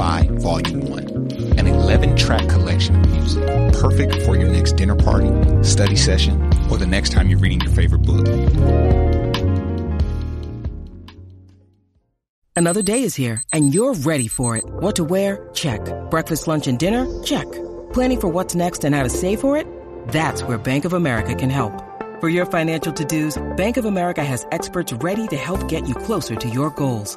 Lo-Fi Volume 1, an 11-track collection of music, perfect for your next dinner party, study session, or the next time you're reading your favorite book. Another day is here, and you're ready for it. What to wear? Check. Breakfast, lunch, and dinner? Check. Planning for what's next and how to save for it? That's where Bank of America can help. For your financial to-dos, Bank of America has experts ready to help get you closer to your goals.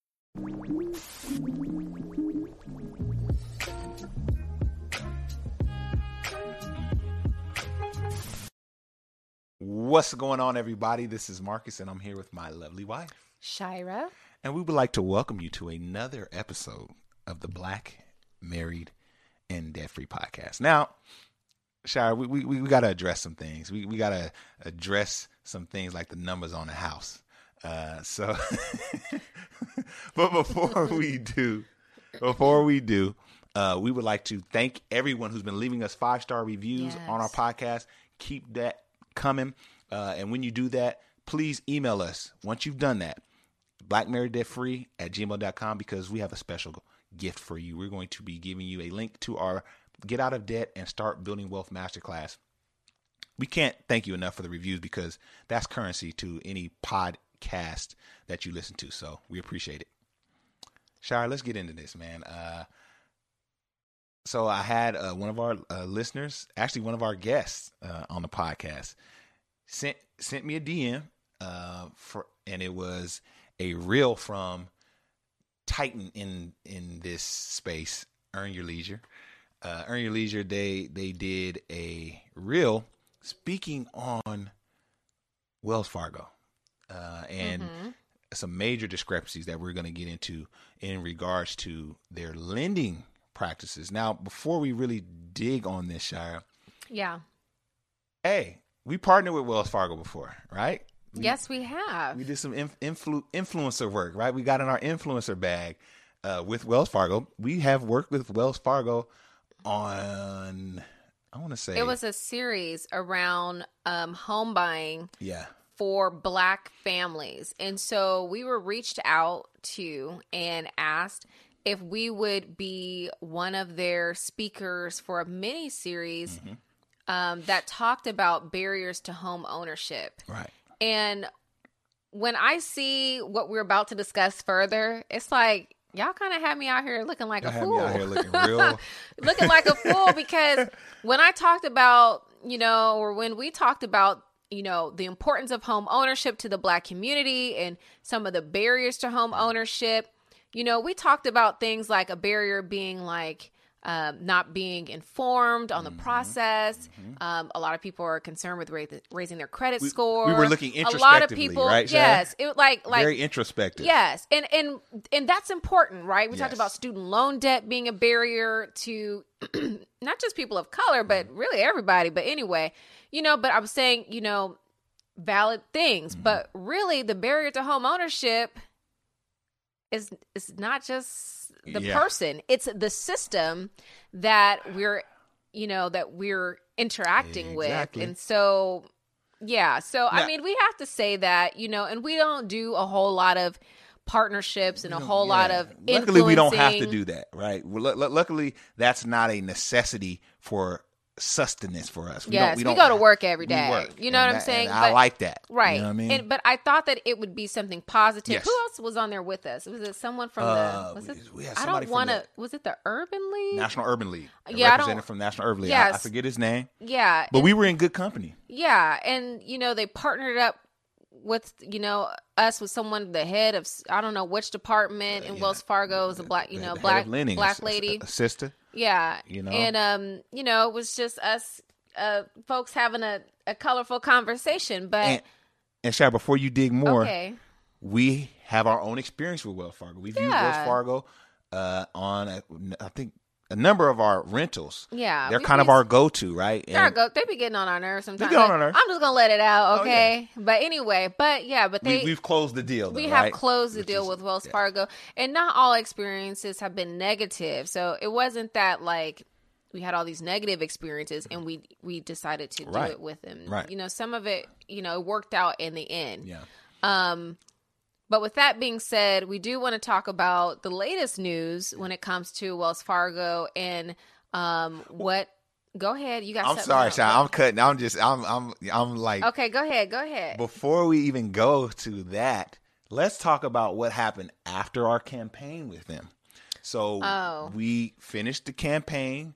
What's going on, everybody? This is Marcus, and I'm here with my lovely wife. Shira. And we would like to welcome you to another episode of the Black, Married, and Debt Free podcast. Now, Shira, we, we, we got to address some things. We, we got to address some things like the numbers on the house. Uh, so, but before we do, before we do, uh, we would like to thank everyone who's been leaving us five star reviews Yes. on our podcast. Keep that coming. Uh, and when you do that, please email us once you've done that, blackmarrieddebt-free at gmail.com because we have a special gift for you. We're going to be giving you a link to our Get Out of Debt and Start Building Wealth Masterclass we can't thank you enough for the reviews because that's currency to any podcast that you listen to. So we appreciate it. Shire, let's get into this, man. Uh, so I had uh, one of our uh, listeners, actually one of our guests uh, on the podcast, sent sent me a DM uh, for, and it was a reel from Titan in in this space. Earn your leisure. Uh, Earn your leisure. They they did a reel speaking on Wells Fargo uh, and some major discrepancies that we're going to get into in regards to their lending practices. Now, before we really dig on this, Shire, Yeah. hey, we partnered with Wells Fargo before, right? We, yes, we have. we did some inf- influ- influencer work, right? We got in our influencer bag uh, with Wells Fargo. We have worked with Wells Fargo on, I want to say, it was a series around um, home buying yeah, for black families. And so we were reached out to and asked if we would be one of their speakers for a mini series Mm-hmm. um, that talked about barriers to home ownership. right. And when I see what we're about to discuss further, it's like y'all kind of had me out here looking like Y'all a fool. looking real. looking like a fool because when I talked about, you know, or when we talked about, you know, the importance of home ownership to the black community and some of the barriers to home ownership, you know, we talked about things like a barrier being like um, not being informed on the Mm-hmm. process. Um, a lot of people are concerned with ra- raising their credit score. we were looking introspectively, A lot of people, right, yes, it like like Very introspective. Yes, and and and that's important, right? We talked about student loan debt being a barrier to not just people of color, but Mm-hmm. really everybody. But anyway, you know, but I'm saying, you know, valid things, Mm-hmm. but really the barrier to home ownership is is not just the Yeah. person; it's the system that we're, you know, that we're interacting Exactly. with, and so. Yeah, so I mean, we have to say that, you know, and we don't do a whole lot of partnerships and a whole lot of luckily we don't have to do that right well, lu- luckily that's not a necessity for sustenance for us we Yes, don't, we, we go to work every day. work. You know And what I'm saying? and i like that Right. you know what i mean And, but I thought that it would be something positive. Yes. Who else was on there with us? Was it someone from Uh, the? Was it? we had I don't want to. Was it the Urban League? national urban league Yeah, I don't- representative from national urban league I, I forget his name Yeah, but and- we were in good company Yeah, and you know they partnered up with you know us with someone the head of I don't know which department in Wells Fargo is a black you know black black a- a- lady. a sister. Yeah. You know? And um, you know, it was just us uh folks having a, a colorful conversation. But And, and Shaq, before you dig more, okay. we have our own experience with Wells Fargo. We've used Yeah. Wells Fargo uh, on, a, I think, a number of our rentals. Yeah. They're we- kind of our go-to, right? They're And go. They be getting on our nerves sometimes. They get on our nerves. I'm just gonna let it out, Oh, okay? But anyway, but yeah, but they we, we've closed the deal. we though, have right? closed the Which deal is- with Wells yeah. Fargo, and not all experiences have been negative. So it wasn't that like we had all these negative experiences and we we decided to do it with them. Right. You know, some of it, you know, it worked out in the end. Yeah. Um, but with that being said, we do want to talk about the latest news when it comes to Wells Fargo and um what. Go ahead, you got. I'm sorry. Sean. I'm cutting. I'm just. I'm. I'm. I'm like. Okay, go ahead. Go ahead. Before we even go to that, let's talk about what happened after our campaign with them. So Oh. we finished the campaign,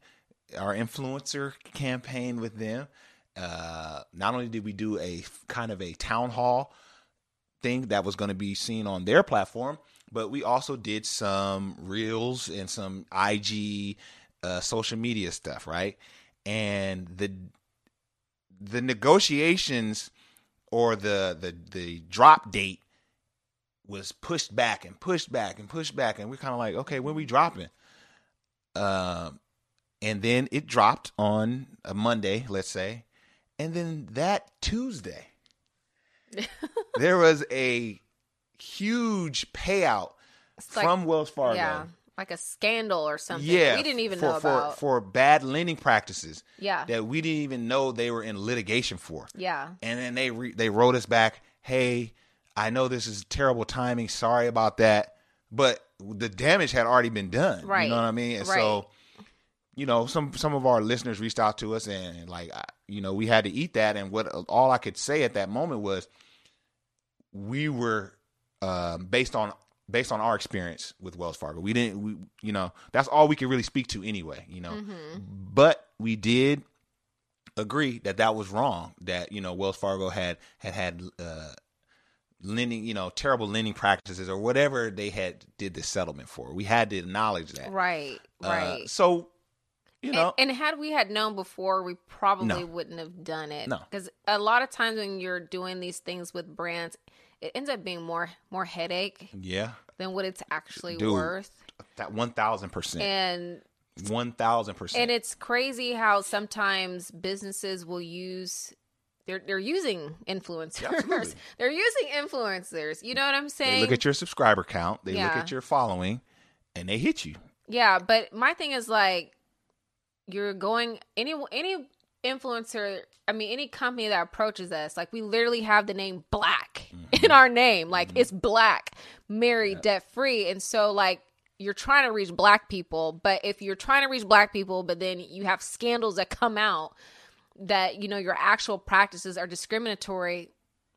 our influencer campaign with them. Uh, not only did we do a kind of a town hall thing that was going to be seen on their platform, but we also did some reels and some IG uh, social media stuff, right? And the the negotiations or the the the drop date was pushed back and pushed back and pushed back, and we're kind of like, okay, when we dropping? Um, and then it dropped on a Monday, let's say, and then that Tuesday, there was a huge payout like- from Wells Fargo. Yeah, like a scandal or something. Yeah, we didn't even for, know for, about. for bad lending practices yeah, that we didn't even know they were in litigation for. yeah, And then they re- they wrote us back, "Hey, I know this is terrible timing. Sorry about that, but the damage had already been done. Right. You know what I mean? And so, you know, some some of our listeners reached out to us, and like, you know, we had to eat that. And what all I could say at that moment was, we were um, based on based on our experience with Wells Fargo. We didn't, we, you know, that's all we could really speak to anyway. You know, Mm-hmm. but we did agree that that was wrong. That you know Wells Fargo had had had uh, lending, you know, terrible lending practices or whatever they had did the settlement for. We had to acknowledge that. right, Uh, right. so, you know, and, and had we had known before, we probably No. wouldn't have done it. No. because a lot of times when you're doing these things with brands, it ends up being more more headache yeah, than what it's actually Dude. worth. that one thousand percent, And one thousand percent. and it's crazy how sometimes businesses will use they're they're using influencers. They're using influencers. You know what I'm They saying? look at your subscriber count. They look at your following, and they hit you. Yeah, but my thing is like you're going any any influencer, I mean any company that approaches us, like we literally have the name Black Mm-hmm. in our name. Like it's Black, married, debt free. And so like you're trying to reach black people, but if you're trying to reach black people, but then you have scandals that come out that, you know, your actual practices are discriminatory,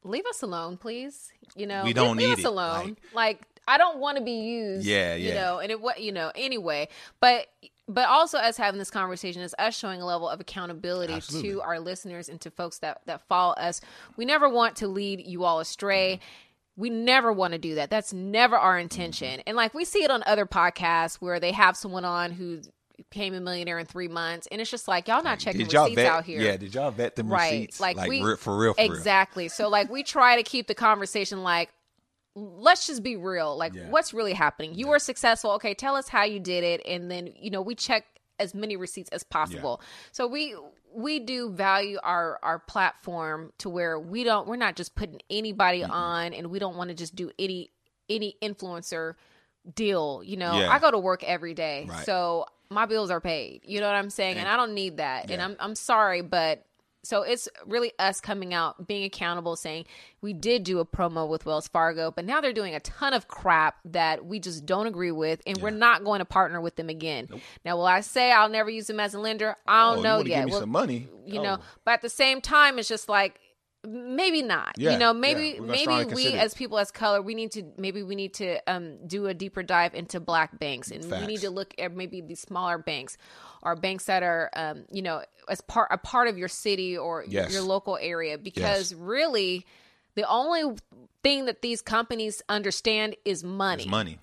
leave us alone, please. You know, We don't leave need us it, alone. Like, I don't want to be used. Yeah, yeah. You know, and it what you know anyway, but but also us having this conversation is us showing a level of accountability Absolutely. to our listeners and to folks that that follow us. We never want to lead you all astray. Mm-hmm. We never want to do that. That's never our intention. Mm-hmm. And like we see it on other podcasts where they have someone on who became a millionaire in three months, and it's just like y'all not checking Did y'all receipts vet? out here, Yeah, did y'all vet them right? receipts? Like, we for real, for real. exactly. So like we try to keep the conversation like let's just be real. Like Yeah. what's really happening? You were successful. Okay, tell us how you did it and then, you know, we check as many receipts as possible. So we we do value our our platform to where we don't we're not just putting anybody on and we don't want to just do any any influencer deal, you know. Yeah. I go to work every day. Right. So my bills are paid. You know what I'm saying? And, And- I don't need that. And I'm I'm sorry, but so it's really us coming out, being accountable, saying we did do a promo with Wells Fargo, but now they're doing a ton of crap that we just don't agree with, and we're not going to partner with them again. Now, will I say I'll never use them as a lender? I Oh, don't you know yet. Give me Well, some money. you know, Oh. but at the same time, it's just like maybe not. Yeah, you know, maybe We're maybe we as people as color, we need to maybe we need to um do a deeper dive into black banks, and we need to look at maybe these smaller banks or banks that are um you know as part a part of your city or Yes. your local area because really The only thing that these companies understand is money. It's money.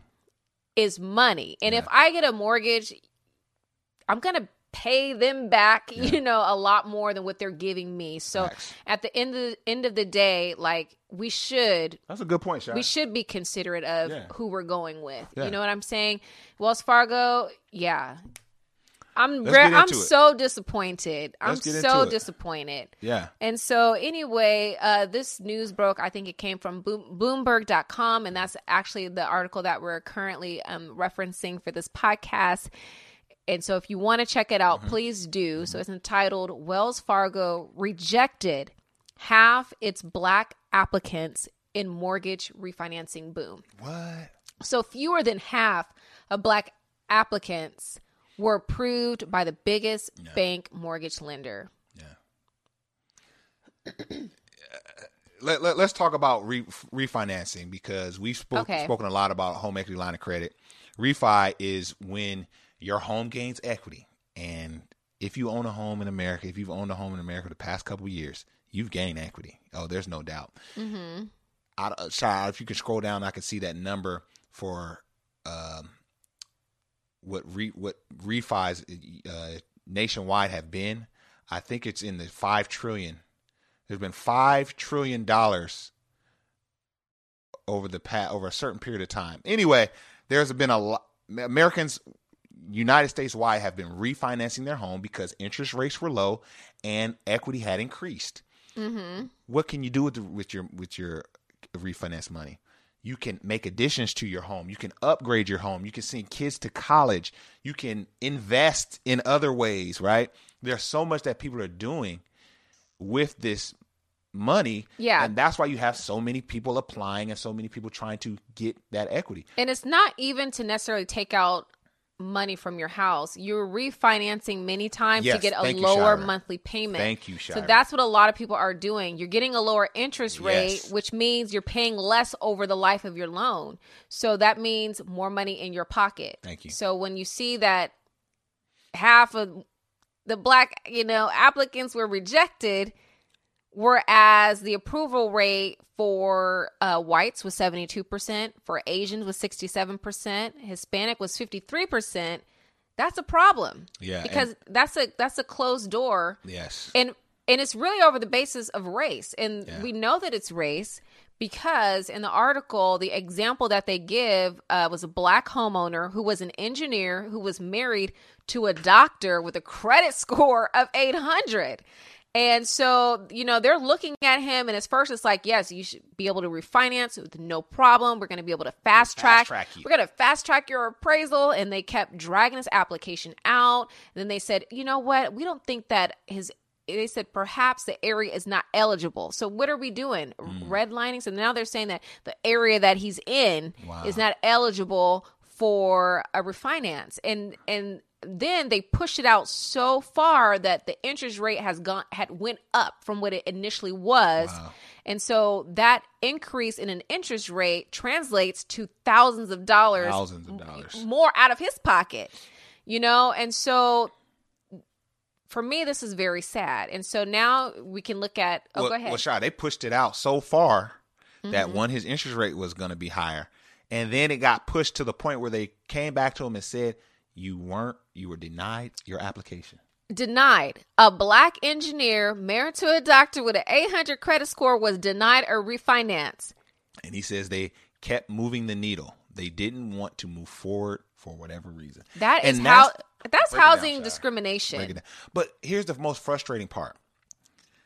Is money. And if I get a mortgage, I'm going to pay them back, you know, a lot more than what they're giving me. So Facts. at the end of the end of the day, like we should That's a good point, Shaq. we should be considerate of Yeah. who we're going with. Yeah. You know what I'm saying? Wells Fargo, yeah. I'm re- I'm it. so disappointed. I'm Let's so disappointed. yeah. And so, anyway, uh, this news broke. I think it came from Boom- Bloomberg.com, and that's actually the article that we're currently um, referencing for this podcast. And so, if you want to check it out, Mm-hmm. please do. So, it's entitled Wells Fargo Rejected Half Its Black Applicants in Mortgage Refinancing Boom. What? So fewer than half of black applicants were approved by the biggest bank mortgage lender. Yeah. Let, let, us talk about re, refinancing because we've spoke, Okay. spoken a lot about home equity line of credit. Refi is when your home gains equity. And if you own a home in America, if you've owned a home in America the past couple of years, you've gained equity. Oh, there's no doubt. Mm-hmm. I, uh, sorry, if you can scroll down, I can see that number for um, what re, what refis uh, nationwide have been. I think it's in the five trillion. There's been five trillion dollars over the past over a certain period of time. Anyway, there's been a lot. Americans, United States wide, have been refinancing their home because interest rates were low and equity had increased. Mm-hmm. What can you do with the, with your with your refinance money? You can make additions to your home. You can upgrade your home. You can send kids to college. You can invest in other ways, right? There's so much that people are doing with this money. Yeah. And that's why you have so many people applying and so many people trying to get that equity. And it's not even to necessarily take out money from your house. You're refinancing many times Yes, to get a you, lower Shira. monthly payment. Thank you, So that's what a lot of people are doing. You're getting a lower interest rate, Yes. which means you're paying less over the life of your loan. So that means more money in your pocket. Thank you. So when you see that half of the black, you know, applicants were rejected, whereas the approval rate for uh, whites was 72%, for Asians was 67%, Hispanic was 53%, that's a problem. Yeah, Because that's a that's a closed door Yes. and and it's really over the basis of race and Yeah. we know that it's race because in the article the example that they give uh, was a black homeowner who was an engineer who was married to a doctor with a credit score of 800 and so you know they're looking at him and at first it's like yes you should be able to refinance with no problem we're going to be able to fast track, track we're going to fast track your appraisal and they kept dragging his application out and then they said you know what we don't think that his they said perhaps the area is not eligible. So what are we doing? Mm. Redlining. So now they're saying that the area that he's in Wow. is not eligible for a refinance. And and then they pushed it out so far that the interest rate has gone had went up from what it initially was. And so that increase in an interest rate translates to thousands of dollars Thousands of dollars. more out of his pocket you know and so for me this is very sad and so now we can look at oh well, go ahead Well, they pushed it out so far that Mm-hmm. one, his interest rate was going to be higher, and then it got pushed to the point where they came back to him and said, "You weren't. You were denied your application." denied a black engineer married to a doctor with an 800 credit score was denied a refinance And he says they kept moving the needle. They didn't want to move forward for whatever reason. that is And how that's- that's it down, housing discrimination Break it down. But here's the most frustrating part.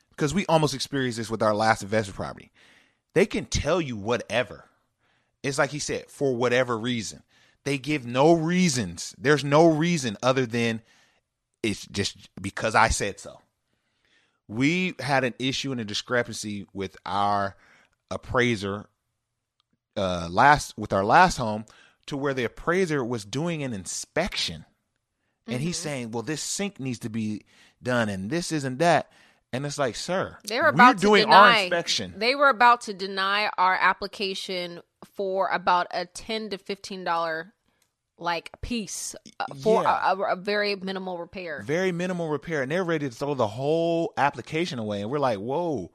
Because we almost experienced this with our last investment property. They can tell you whatever. It's like he said, for whatever reason. They give no reasons. There's no reason other than it's just because I said so. We had an issue and a discrepancy with our appraiser uh last with our last home to where the appraiser was doing an inspection and he's saying, "Well, this sink needs to be done, and this isn't that." And it's like, "Sir, they were about we're to doing deny our inspection." they were about to deny our application for about a 10 to 15 dollar like piece uh, for Yeah. a, a, a very minimal repair Very minimal repair, and they're ready to throw the whole application away. And we're like, "Whoa,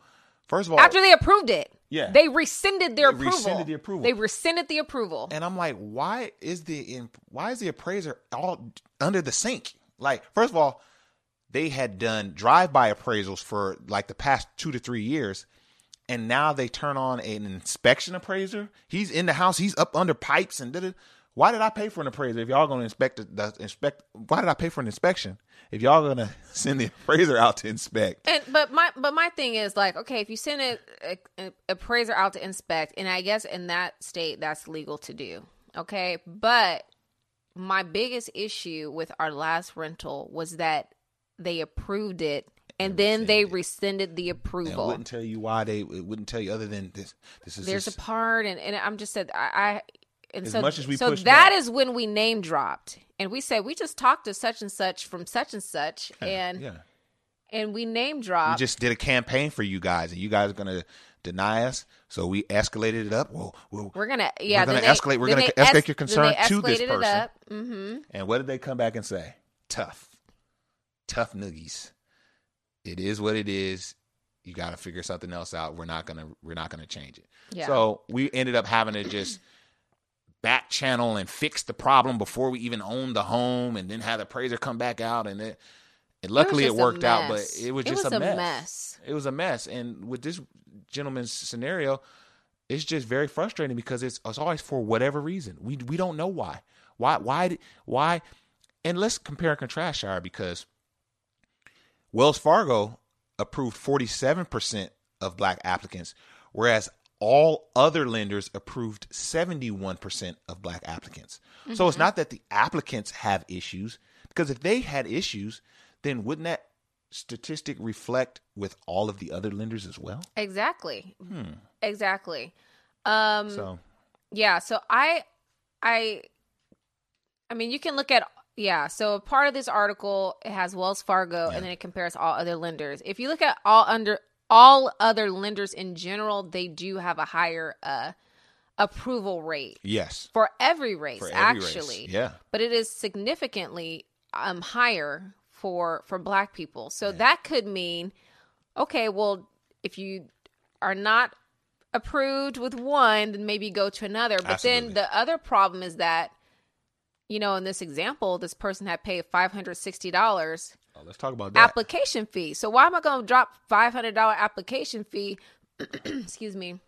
First of all, After they approved it. Yeah. They rescinded their They approval. rescinded the approval. They rescinded the approval. and I'm like, why is the why is the appraiser all under the sink? Like, first of all, they had done drive-by appraisals for like the past two to three years, and now they turn on an inspection appraiser. He's in the house. He's up under pipes and did it. Why did I pay for an appraiser if y'all to inspect the, inspect? Why did I pay for an inspection if y'all to send the appraiser out to inspect? And but my but my thing is like okay if you send a, a, a appraiser out to inspect and I guess in that state that's legal to do okay but my biggest issue with our last rental was that they approved it and then they rescinded the And it approval. wouldn't tell you why they. It wouldn't tell you other than this. This is There's just, a part and, and I'm just said I, I and As so much as we so that is when we name dropped and we said we just talked to such and such from such and such and yeah. and we name dropped. We just did a campaign for you guys, and you guys are gonna deny us. So we escalated it up. Well, well We're gonna yeah. We're gonna they- escalate- we're gonna escalate your then concern to this person. Mm-hmm. and what did they come back and say? Tough, tough noogies. It is what it is. You got to figure something else out. We're not gonna. We're not gonna change it. Yeah. So we ended up having to just back channel and fix the problem before we even owned the home, and then have the appraiser come back out, and it. And luckily, it, a worked out, but it was It just was a, a mess. mess. It was a mess. And with this gentleman's scenario, it's just very frustrating because it's, it's always for whatever reason. We we don't know why. Why why why? And let's compare and contrast, Shire, because Wells Fargo approved forty seven percent of black applicants, whereas all other lenders approved seventy one percent of black applicants. So it's not that the applicants have issues, because if they had issues, then wouldn't that statistic reflect with all of the other lenders as well? Exactly. Exactly. Um. Hmm. So Yeah. So I, I, I mean, you can look at yeah. So a part of this article it has Wells Fargo, Yeah. and then it compares all other lenders. If you look at all under all other lenders in general, they do have a higher uh approval rate yes, for every race For every race. actually Yeah. but it is significantly um higher for for black people so that could mean okay well if you are not approved with one then maybe go to another but Absolutely. then the other problem is that you know in this example this person had paid $560 Oh, let's talk about that. application fee so why am i going to drop $500 application fee excuse me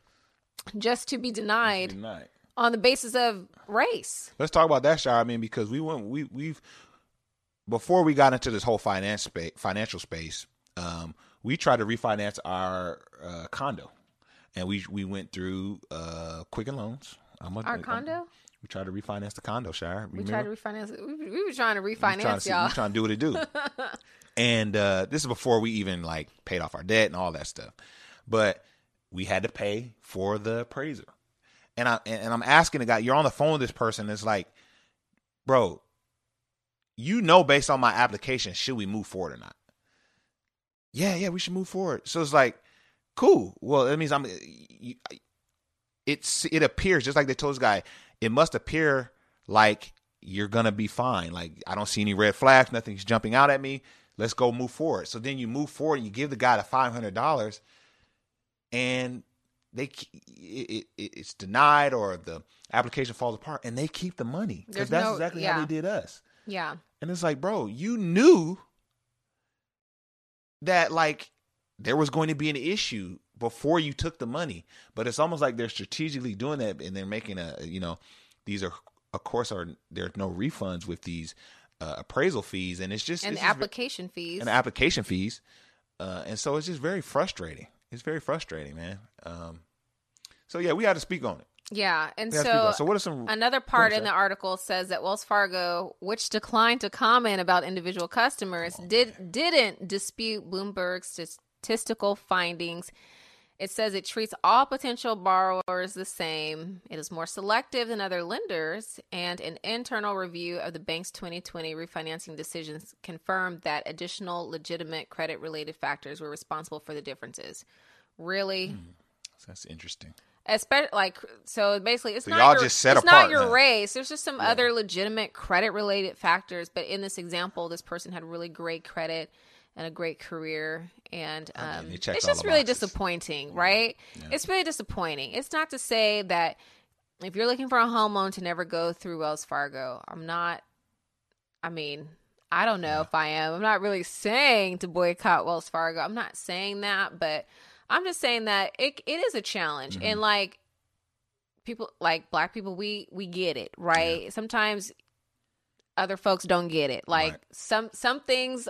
just to be denied Tonight. on the basis of race. Let's talk about that, Shire. I mean, because we went, we we've before we got into this whole finance space, financial space, um, we tried to refinance our uh, condo, and we we went through uh, Quicken Loans. I'm a, Our I'm- condo? We tried to refinance the condo, Shire. We tried to refinance. We, we were trying to We trying refinance to y'all. We trying to do what it do. and uh, this is before we even like paid off our debt and all that stuff. But we had to pay for the appraiser. And I and, and I'm asking the guy, you're on the phone with this person. It's like, bro, you know, based on my application, should we move forward or not? Yeah, yeah, we should move forward. So it's like, cool. Well, that means I'm. you- It's it appears just like they told this guy. It must appear like you're gonna be fine. Like I don't see any red flags. Nothing's jumping out at me. Let's go move forward. So then you move forward and you give the guy the five hundred dollars, and they it, it, it's denied or the application falls apart, and they keep the money because that's no- exactly how they did us. yeah, And it's like, bro, you knew that like there was going to be an issue before you took the money, but it's almost like they're strategically doing that and they're making a you know these are of course are there are no refunds with these uh, appraisal fees and it's just and it's just application fees. and application fees, uh, and so it's just very frustrating. It's very frustrating, man. Um, so yeah, we had to speak on it. yeah, and We had to speak on so so what are some another part in the article says that Wells Fargo, which declined to comment about individual customers, did didn't dispute Bloomberg's statistical findings. It says it treats all potential borrowers the same. It is more selective than other lenders, and an internal review of the bank's 2020 refinancing decisions confirmed that additional legitimate credit related factors were responsible for the differences. Really? Hmm. That's interesting. especially like so basically it's So not y'all your, just set it's apart, not your race there's just some other legitimate credit related factors but in this example this person had really great credit and a great career. And I mean, um, it's just really boxes. disappointing, right? It's really disappointing. It's not to say that if you're looking for a home loan to never go through Wells Fargo, I'm not. I mean, I don't know if I am. I'm not really saying to boycott Wells Fargo. I'm not saying that, but I'm just saying that it it is a challenge, Mm-hmm. and like people, like black people, we we get it, right? Sometimes other folks don't get it. Like Right. some some things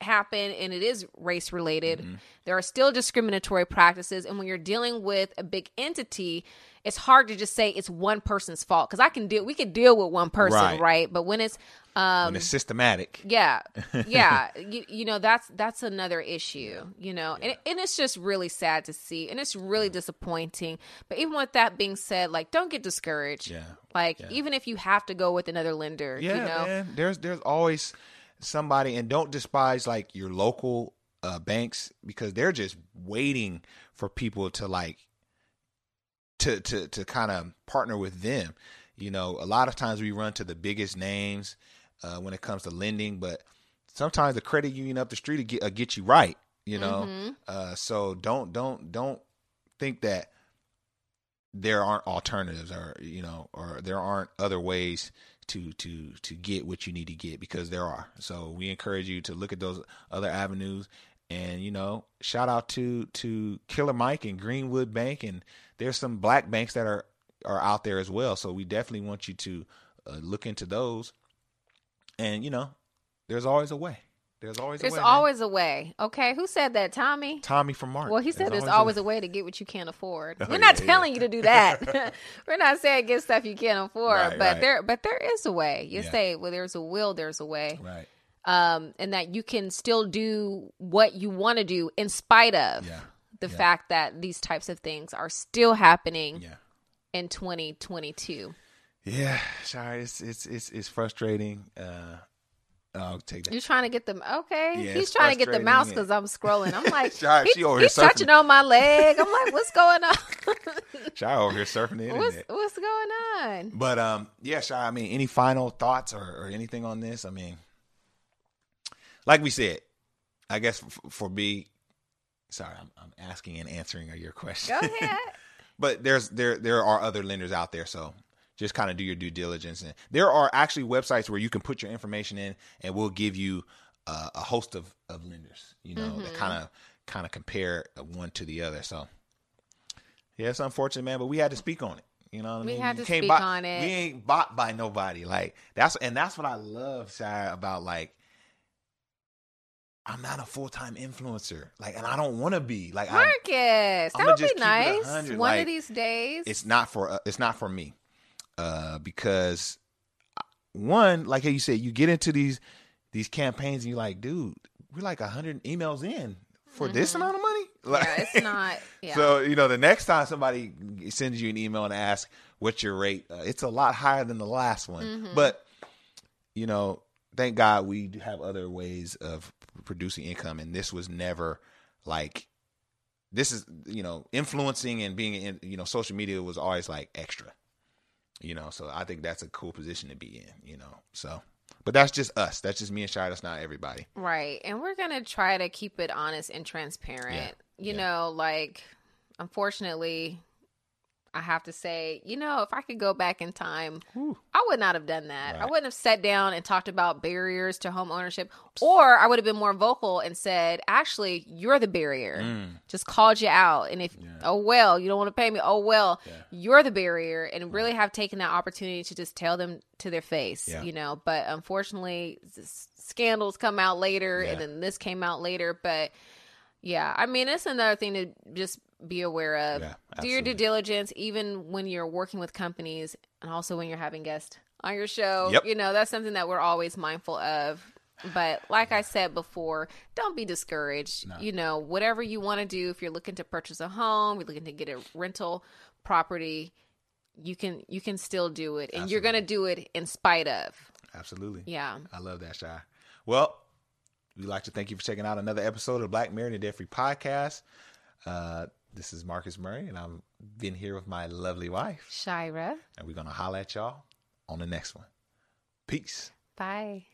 happen and it is race related. Mm-hmm. There are still discriminatory practices and when you're dealing with a big entity, it's hard to just say it's one person's fault cuz I can deal we could deal with one person, Right. right? But when it's um when it's systematic. yeah yeah you, you know that's that's another issue you know and, and it's just really sad to see and it's really disappointing but even with that being said like don't get discouraged Yeah. like Yeah. even if you have to go with another lender Yeah, you know man. There's there's always somebody, and don't despise like your local uh, banks because they're just waiting for people to like to to to kind of partner with them. You know, a lot of times we run to the biggest names uh, when it comes to lending, but sometimes the credit union up the street will get, uh, get you right. You know, Mm-hmm. uh, so don't don't don't think that there aren't alternatives or you know or there aren't other ways to to to get what you need to get because there are. So we encourage you to look at those other avenues and you know shout out to to killer mike and greenwood bank and there's some black banks that are are out there as well. So we definitely want you to uh, look into those. And you know there's always a way there's always there's a way man. always a way okay who said that tommy tommy from mark well, he said there's always a way to get what you can't afford. Oh, We're not yeah, yeah. telling you to do that. We're not saying get stuff you can't afford, Right, but right. there, but there is a way. You Yeah. say, well, there's a will, there's a way. right um, and that you can still do what you want to do in spite of Yeah. the Yeah. fact that these types of things are still happening yeah in 2022. Yeah, sorry, it's it's it's it's frustrating. Uh, I'll take that. You're trying to get them okay. Yeah, He's trying to get the mouse because I'm scrolling. I'm like, Sorry, he- she over here he's touching on my leg. I'm like, what's going on? Shy over here surfing the what's internet. what's going on? But um, yeah, Shy. I mean, any final thoughts or, or anything on this? I mean, like we said, I guess f- for me, sorry, I'm, I'm asking and answering your question. Go ahead. but there's there there are other lenders out there, so just kind of do your due diligence. And there are actually websites where you can put your information in, and we'll give you uh, a host of of lenders. You know, that kind of kind of compare one to the other. So yeah, it's unfortunate, man, but we had to speak on it. You know what I We mean? had You to speak buy- on it. We ain't bought by nobody. Like that's and that's what I love, Shy, about like I'm not a full time influencer. Like, and I don't want to be. Like, Marcus, I'ma that would be keep it a nice. One like, of these days. it's not for uh, it's not for me uh because uh, one like how you said you get into these these campaigns and you're like dude we're like 100 emails in for this amount of money like, Mm-hmm. yeah, it's not. Yeah. so you know the next time somebody sends you an email and asks what's your rate uh, it's a lot higher than the last one Mm-hmm. but you know thank god we have other ways of producing income and this was never like this is you know influencing and being in you know social media was always like extra you know so i think that's a cool position to be in you know so but that's just us that's just me and shy that's not everybody Right. And we're going to try to keep it honest and transparent. Yeah. You Yeah. know, like, unfortunately, I have to say, you know, if I could go back in time, I would not have done that. I wouldn't have sat down and talked about barriers to home ownership, or I would have been more vocal and said, actually, you're the barrier. Mm. Just called you out. And if, oh, well, you don't want to pay me, oh, well, you're the barrier. And really have taken that opportunity to just tell them to their face, Yeah. you know. But unfortunately, scandals come out later, and then this came out later. But yeah, I mean, it's another thing to just be aware of. Yeah, Do your due diligence, even when you're working with companies, and also when you're having guests on your show. Yep. You know, that's something that we're always mindful of. But like I said before, don't be discouraged. You know, whatever you want to do, if you're looking to purchase a home, you're looking to get a rental property, you can you can still do it, and you're gonna do it in spite of. absolutely Yeah. I love that, Shy. Well, we'd like to thank you for checking out another episode of Black Married and Debt Free podcast. Uh, this is Marcus Murray, and I've been here with my lovely wife, Shira, and we're going to holler at y'all on the next one. Peace. bye.